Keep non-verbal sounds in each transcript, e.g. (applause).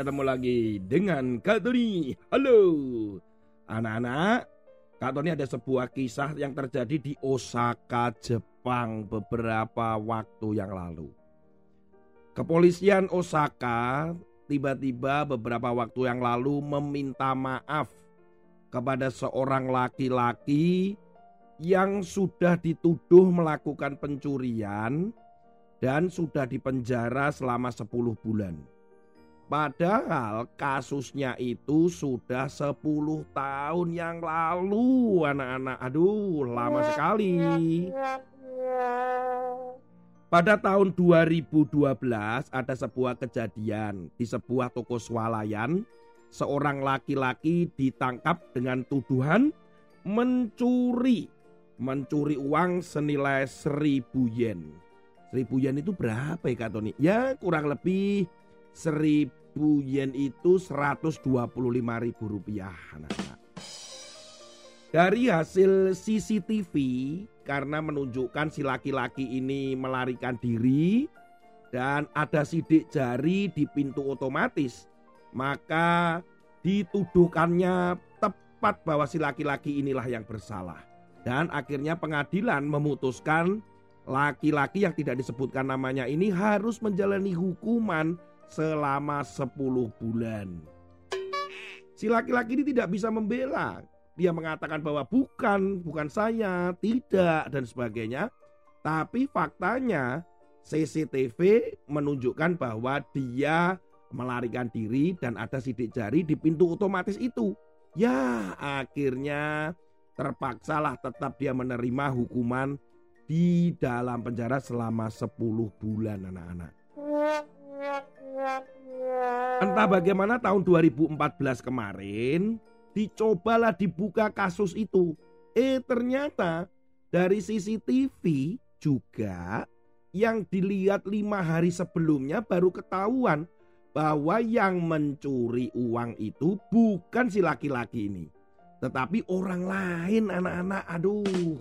ketemu lagi dengan Kak Tony. Halo. Anak-anak, Kak Tony ada sebuah kisah yang terjadi di Osaka, Jepang beberapa waktu yang lalu. Kepolisian Osaka tiba-tiba beberapa waktu yang lalu meminta maaf kepada seorang laki-laki yang sudah dituduh melakukan pencurian dan sudah dipenjara selama 10 bulan. Padahal kasusnya itu sudah 10 tahun yang lalu anak-anak. Aduh lama sekali. Pada tahun 2012 ada sebuah kejadian di sebuah toko swalayan. Seorang laki-laki ditangkap dengan tuduhan mencuri. Mencuri uang senilai 1000 yen. 1000 yen itu berapa ya Kak Tony? Ya kurang lebih 1000 yen itu 125 ribu rupiah anak-anak. Dari hasil CCTV karena menunjukkan si laki-laki ini melarikan diri dan ada sidik jari di pintu otomatis, maka dituduhkannya tepat bahwa si laki-laki inilah yang bersalah. Dan akhirnya pengadilan memutuskan laki-laki yang tidak disebutkan namanya ini harus menjalani hukuman selama 10 bulan. Si laki-laki ini tidak bisa membela. Dia mengatakan bahwa bukan, bukan saya, tidak dan sebagainya. Tapi faktanya CCTV menunjukkan bahwa dia melarikan diri dan ada sidik jari di pintu otomatis itu. Ya, akhirnya terpaksalah tetap dia menerima hukuman di dalam penjara selama 10 bulan anak-anak. Entah bagaimana tahun 2014 kemarin dicobalah dibuka kasus itu. Eh ternyata dari CCTV juga yang dilihat lima hari sebelumnya baru ketahuan bahwa yang mencuri uang itu bukan si laki-laki ini. Tetapi orang lain anak-anak aduh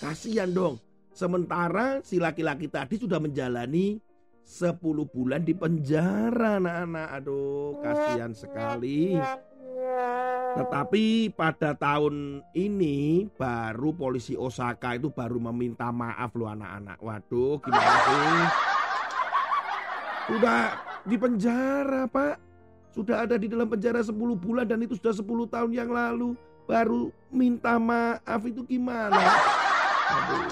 kasihan dong. Sementara si laki-laki tadi sudah menjalani 10 bulan di penjara anak-anak. Aduh, kasihan sekali. Tetapi pada tahun ini baru polisi Osaka itu baru meminta maaf loh anak-anak. Waduh, gimana sih? Sudah di penjara, Pak. Sudah ada di dalam penjara 10 bulan dan itu sudah 10 tahun yang lalu. Baru minta maaf itu gimana? Aduh.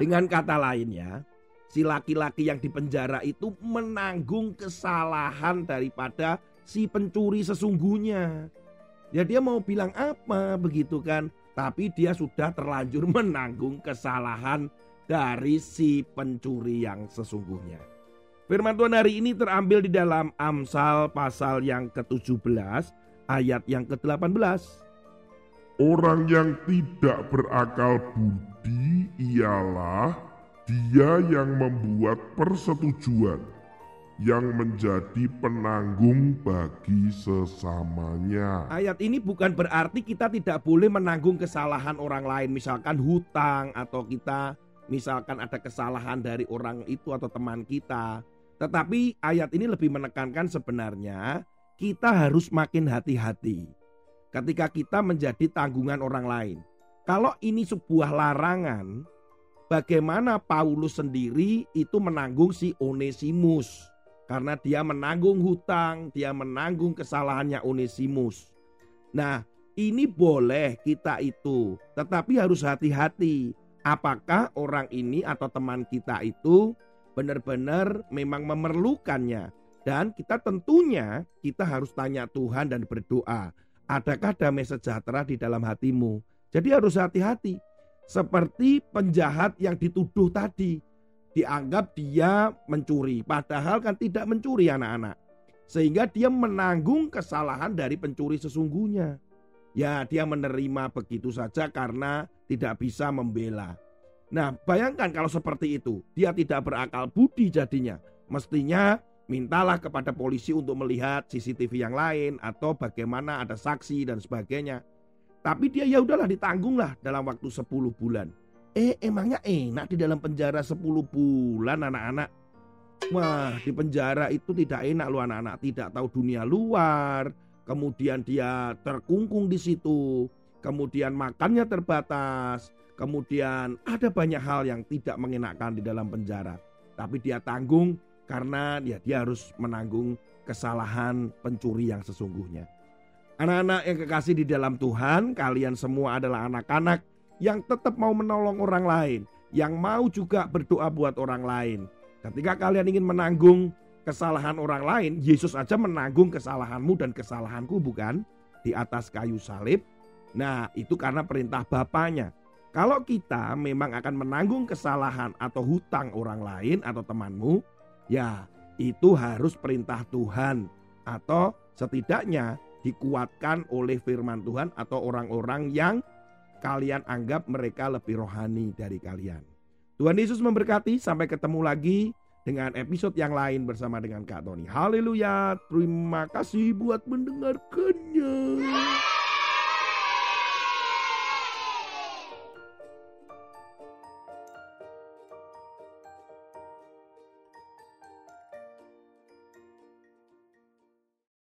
Dengan kata lain ya, si laki-laki yang dipenjara itu menanggung kesalahan daripada si pencuri sesungguhnya. Ya dia mau bilang apa begitu kan? Tapi dia sudah terlanjur (laughs) menanggung kesalahan dari si pencuri yang sesungguhnya. Firman Tuhan hari ini terambil di dalam Amsal pasal yang ke-17 ayat yang ke-18. Orang yang tidak berakal budi ialah dia yang membuat persetujuan yang menjadi penanggung bagi sesamanya. Ayat ini bukan berarti kita tidak boleh menanggung kesalahan orang lain, misalkan hutang atau kita misalkan ada kesalahan dari orang itu atau teman kita. Tetapi ayat ini lebih menekankan sebenarnya kita harus makin hati-hati ketika kita menjadi tanggungan orang lain. Kalau ini sebuah larangan, bagaimana Paulus sendiri itu menanggung si Onesimus. Karena dia menanggung hutang, dia menanggung kesalahannya Onesimus. Nah, ini boleh kita itu, tetapi harus hati-hati. Apakah orang ini atau teman kita itu benar-benar memang memerlukannya? Dan kita tentunya kita harus tanya Tuhan dan berdoa. Adakah damai sejahtera di dalam hatimu? Jadi harus hati-hati. Seperti penjahat yang dituduh tadi. Dianggap dia mencuri. Padahal kan tidak mencuri anak-anak. Sehingga dia menanggung kesalahan dari pencuri sesungguhnya. Ya dia menerima begitu saja karena tidak bisa membela. Nah bayangkan kalau seperti itu. Dia tidak berakal budi jadinya. Mestinya mintalah kepada polisi untuk melihat CCTV yang lain atau bagaimana ada saksi dan sebagainya. Tapi dia ya udahlah ditanggunglah dalam waktu 10 bulan. Eh emangnya enak di dalam penjara 10 bulan anak-anak? Wah, di penjara itu tidak enak lu anak-anak, tidak tahu dunia luar. Kemudian dia terkungkung di situ. Kemudian makannya terbatas. Kemudian ada banyak hal yang tidak mengenakan di dalam penjara. Tapi dia tanggung karena ya dia harus menanggung kesalahan pencuri yang sesungguhnya. Anak-anak yang kekasih di dalam Tuhan, kalian semua adalah anak-anak yang tetap mau menolong orang lain, yang mau juga berdoa buat orang lain. Ketika kalian ingin menanggung kesalahan orang lain, Yesus aja menanggung kesalahanmu dan kesalahanku bukan di atas kayu salib. Nah, itu karena perintah Bapaknya. Kalau kita memang akan menanggung kesalahan atau hutang orang lain atau temanmu, ya itu harus perintah Tuhan atau setidaknya dikuatkan oleh firman Tuhan atau orang-orang yang kalian anggap mereka lebih rohani dari kalian. Tuhan Yesus memberkati. Sampai ketemu lagi dengan episode yang lain bersama dengan Kak Tony. Haleluya. Terima kasih buat mendengarkannya.